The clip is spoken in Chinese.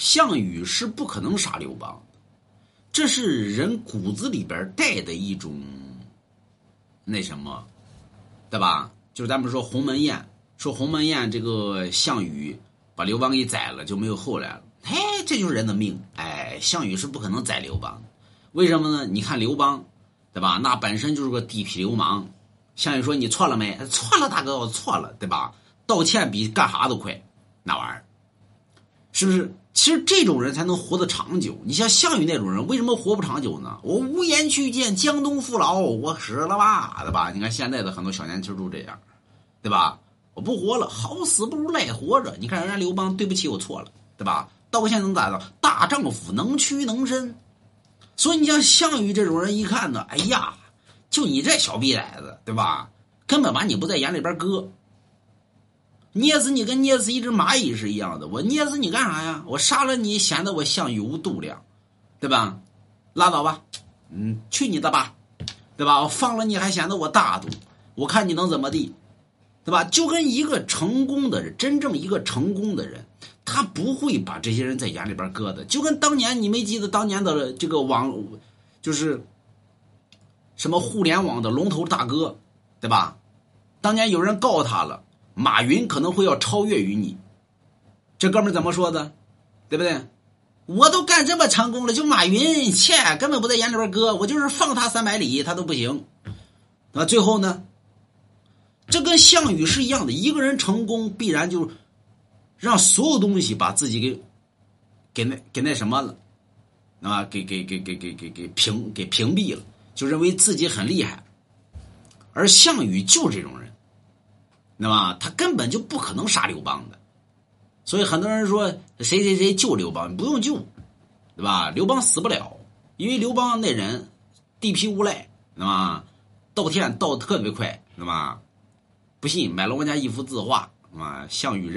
项羽是不可能杀刘邦，这是人骨子里边带的一种那什么，对吧？就是咱们说鸿门宴，说鸿门宴这个项羽把刘邦给宰了，就没有后来了。哎，这就是人的命。哎，项羽是不可能宰刘邦，为什么呢？你看刘邦，对吧？那本身就是个地痞流氓。项羽说：“你错了没？错了，大哥，我错了，对吧？道歉比干啥都快，那玩意儿，是不是？其实这种人才能活得长久。你像项羽那种人，为什么活不长久呢？我无颜去见江东父老，我死了吧，对吧？你看现在的很多小年轻都这样，对吧？我不活了，好死不如赖活着。你看人家刘邦，对不起，我错了，对吧？道个歉能咋的？大丈夫能屈能伸。所以你像项羽这种人，一看呢，哎呀。”就你这小逼崽子，对吧？根本把你不在眼里边搁，捏死你跟捏死一只蚂蚁是一样的。我捏死你干啥呀？我杀了你，显得我项羽无度量，对吧？拉倒吧，嗯，去你的吧，对吧？我放了你还显得我大度，我看你能怎么地，对吧？就跟一个成功的人，真正一个成功的人，他不会把这些人在眼里边搁的。就跟当年你没记得当年的这个网，就是。什么互联网的龙头大哥，对吧？当年有人告他了，马云可能会要超越于你。这哥们怎么说的？对不对？我都干这么成功了，就马云，切，根本不在眼里边搁。我就是放他三百里，他都不行。那最后呢？这跟项羽是一样的，一个人成功，必然就让所有东西把自己给给那给那什么了，啊，给给给给给给给屏给屏蔽了。就认为自己很厉害，而项羽就这种人，那么他根本就不可能杀刘邦的，所以很多人说谁谁谁救刘邦，不用救，对吧？刘邦死不了，因为刘邦那人地痞无赖，那么？道歉道特别快，那么？不信买了我家一幅字画，什么？项羽。